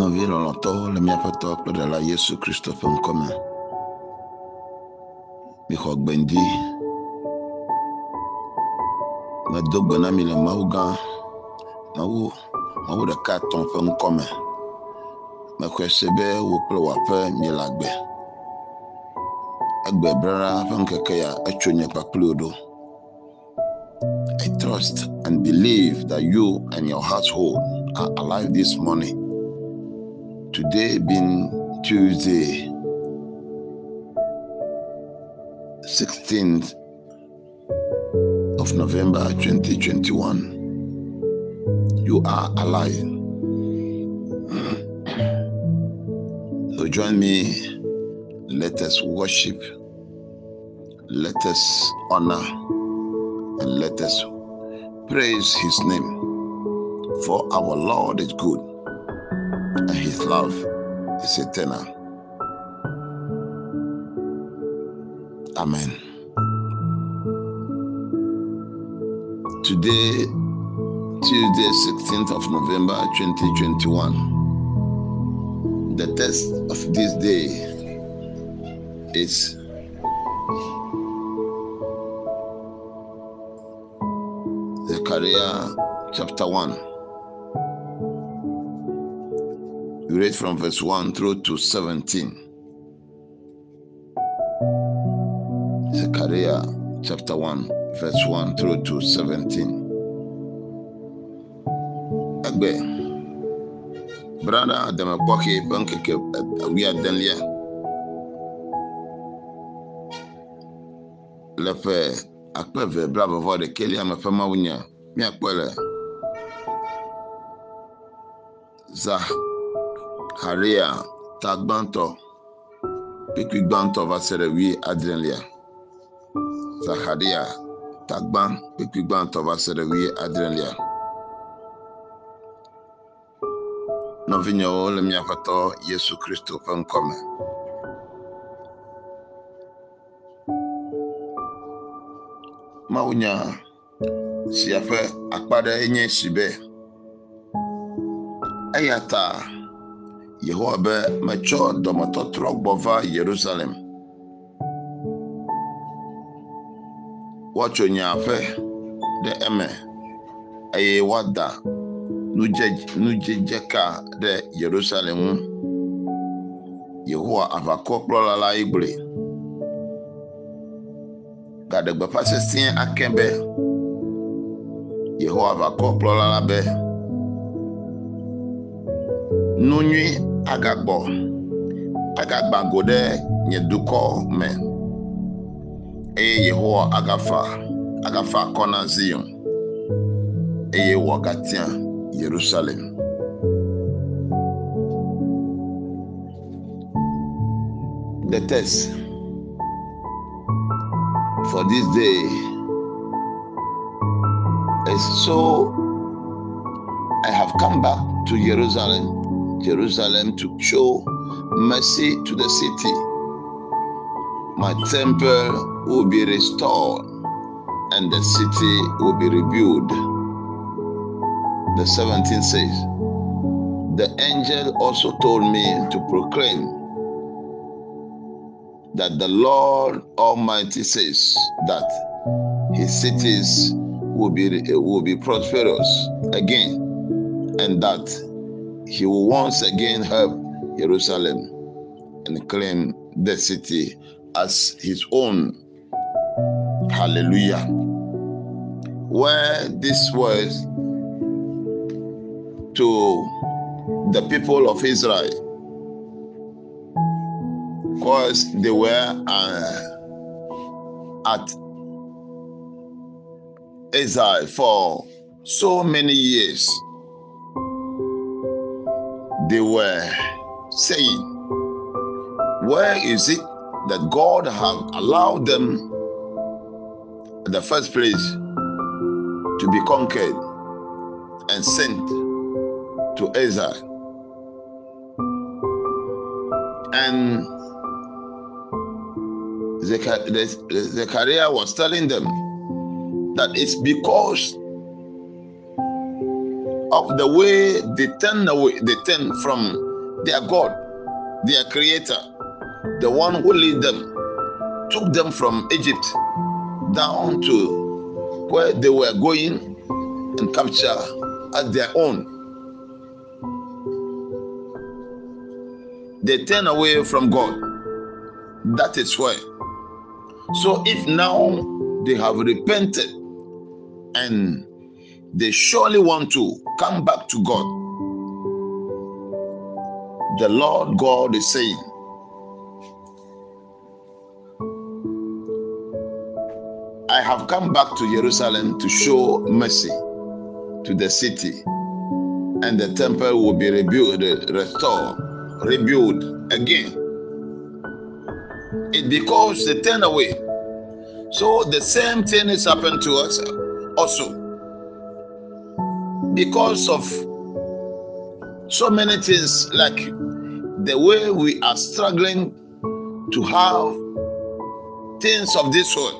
Nɔvi le kpɔɖela Yesu Kristo ƒe ŋkɔme. Mixɔ. Medo gbe na mi le Mawu gã, Mawu, Mawu ɖeka etɔ̃ ƒe ŋkɔme. Mexɔe se be wò kple agbe. Egbe ƒe ŋkeke ya etso nye kpakpli ɖo. I trust and believe that you and your household are alive this morning. Today being Tuesday, 16th of November 2021. You are alive. So join me. Let us worship. Let us honor. And let us praise his name. For our Lord is good and his love is eternal. Amen. Today, Tuesday, 16th of November 2021, the text of this day is Zechariah chapter 1. We read from verse 1 through to 17. Zechariah chapter 1, verse 1 through to 17. Egbe, brada Demekwaki Bankeke Awia Denlia. Leƒe akpe eve blaeve ɖekelia me ƒe mawunya míakpɔe le Zaharia ta gbãtɔ kpikpi gbãtɔ va se ɖe wi adrelia. Zaharia ta gbã kpikpi gbãtɔ va se ɖe wi adrelia. Nɔvinyewo le míaƒe tɔ Yesu Kristo ƒe ŋkɔme. Mawunya sia ƒe akpa ɖe nye si be eya ta Yehowa be metsɔ dɔmetɔtrɔ gbɔ va Yerusalem. Woatso nye aƒe ɖe eme eye woada nudzedzeka ɖe Yerusalem ŋu. Yehowa aʋakɔ kplɔla la ye gblɔe. Gaɖe gbeƒã sesĩe ake be Yehowa aʋakɔ kplɔla la be nu nyui agagbɔ agagbã go ɖe nye dukɔ me. Eye Yehowa agafa. Agafa akɔ na Zion. Eye wòagatia Yerusalem. The text for this day is so I have come back to Jerusalem, Jerusalem to show mercy to the city. My temple will be restored and the city will be rebuilt. The 17 says, The angel also told me to proclaim that the Lord Almighty says that his cities will be will be prosperous again and that he will once again help Jerusalem and claim the city as his own. Hallelujah. Where this was to the people of Israel because they were uh, at exile for so many years. They were saying, Where is it that God have allowed them in the first place to be conquered and sent to exile? And Zechariah was telling them that it's because of the way they turn away, they turn from their God, their creator, the one who lead them, took them from Egypt down to where they were going and capture as their own. They turn away from God. That is why. So if now they have repented and they surely want to come back to God, the Lord God is saying, I have come back to Jerusalem to show mercy to the city, and the temple will be rebuilt, restored, rebuilt again. It because they turn away. So the same thing has happened to us also. Because of so many things, like the way we are struggling to have things of this world,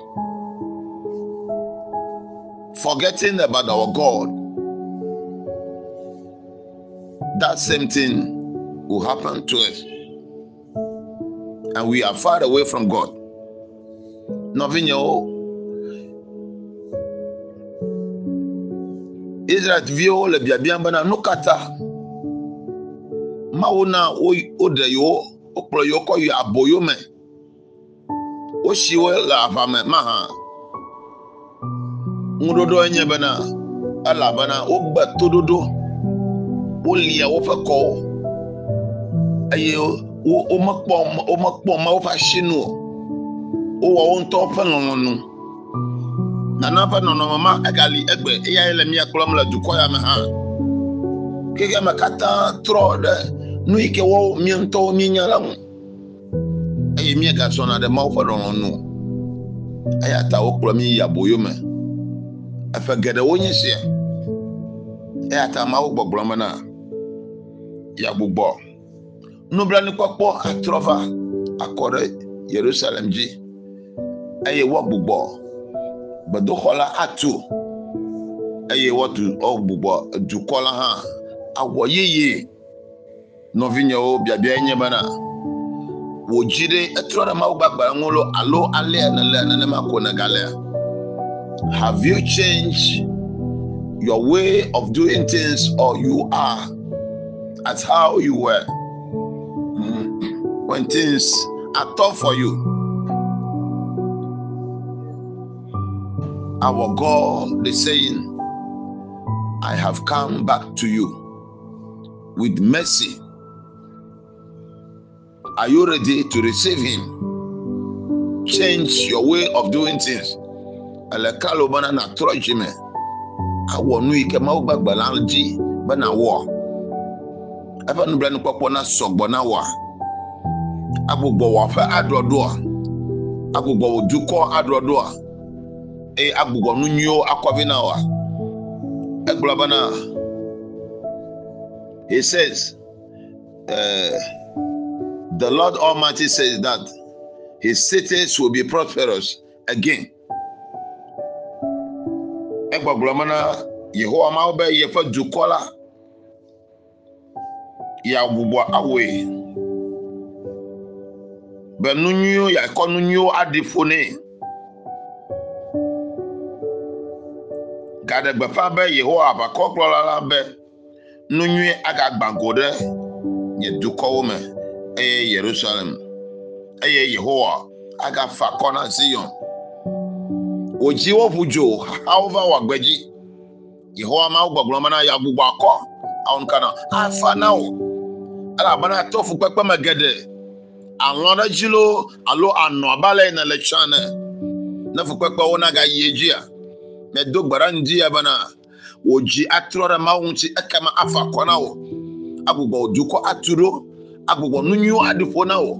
forgetting about our God, that same thing will happen to us. And we are far away from God. Novinho. Israel viwo le biabiam bena nu kata mawo na woɖe yewo wokplɔ yewo kɔ yi aboyo me wosi wo le aʋa me mahã ŋuɖoɖoe nye bena elabena wogbe toɖoɖo wolia woƒe kɔwo eye womekpɔ womekpɔ mawo ƒe asinu o wowɔ wo ŋutɔ ƒe lɔlɔ̃nu nana ƒe nɔnɔme ma egali egbe eyae le mia kplɔm le dukɔ ya me hã keke me katã trɔ ɖe nu yi ke wɔ mia ŋutɔwo mienya la ŋu. Eye miegasɔna ɖe mawo ƒe lɔlɔ̃nu eya ta wokplɔ mi yi aboyo me. Eƒe geɖewo nye sia eya ta mawo gbɔgblɔ mena yagbugbɔ nublanuikpɔkpɔ atrɔ va akɔ ɖe yerusalem dzi eye woagbugbɔ gbedoxɔ la eye woatu woagbugbɔ dukɔ hã. Awɔ yeye. Nɔvinyewo biabia nye bena. Wò dzi ɖe etrɔ ɖe mawu gbagbe ŋu lo alo alea nele nenema ko negalea. Have you changed your way of doing things or you are as how you were? When things are tough for you our God is saying, I have come back to you with mercy. Are you ready to receive Him? Change your way of doing things. Ẹlẹ́kàlù bá náà nàtúrọ̀ jì nu ike máa gbàgbà láńjì bẹ́ẹ̀ náà wọ̀. Ẹfẹ́ nu bẹ́ẹ̀ ni kpọ́kpọ́ náà sọ̀gbọ́ náà wọ̀. Agbègbè wọ̀ fẹ́ adúọ̀dúọ̀. Agbègbè wọ̀ dukọ́ adúọ̀dúọ̀ eye agbugbɔ nu nyuiwo akɔvi na wa egblɔ bena he says uh, the lord almighty says that his cities will be prosperous again. Egbɔgblɔ bena yehowa mawo be yeƒe dukɔ la yeagbugbɔ awoe. Be nu nyuiwo yakɔ nu nyuiwo aɖi ƒo nɛ gaɖe gbeƒã be yehowa aʋakɔkplɔla la be nu nyui agagbã go ɖe nye dukɔwo me eye yerusalem eye yehowa agafa akɔ na zion. Wòdzi woʋu dzo xaxawo va wɔ agbe dzi. Yehowa mawo gbɔgblɔ mena yeagbugbɔ akɔ awon kana afa na wo elabena to fukpekpe geɖe alɔ ɖe dzi lo alo anɔ abe ale ne le tsã ne. Ne fukpekpewo nagayi edzia medo gbe ɖa ŋdi ya bena wò dzi atrɔ ɖe mawu ŋuti ekema afa akɔ na wo agbugbɔ wò dukɔ atu ɖo agbugbɔ nu nyuiwo aɖi ƒo na wo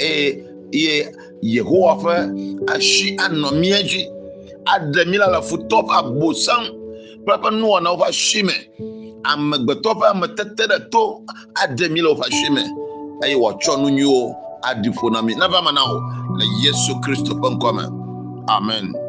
eye ye yehowa ƒe asi anɔ mía dzi aɖe mí le le futɔ ƒe abosam kple eƒe nuwɔnawo ƒe asi ametete ɖe to. Aɖe mí le woƒe asi me eye wòatsɔ nu nyuiwo aɖi ƒo na mí neva me na wo le yesu kristo ƒe ŋkɔ me amen.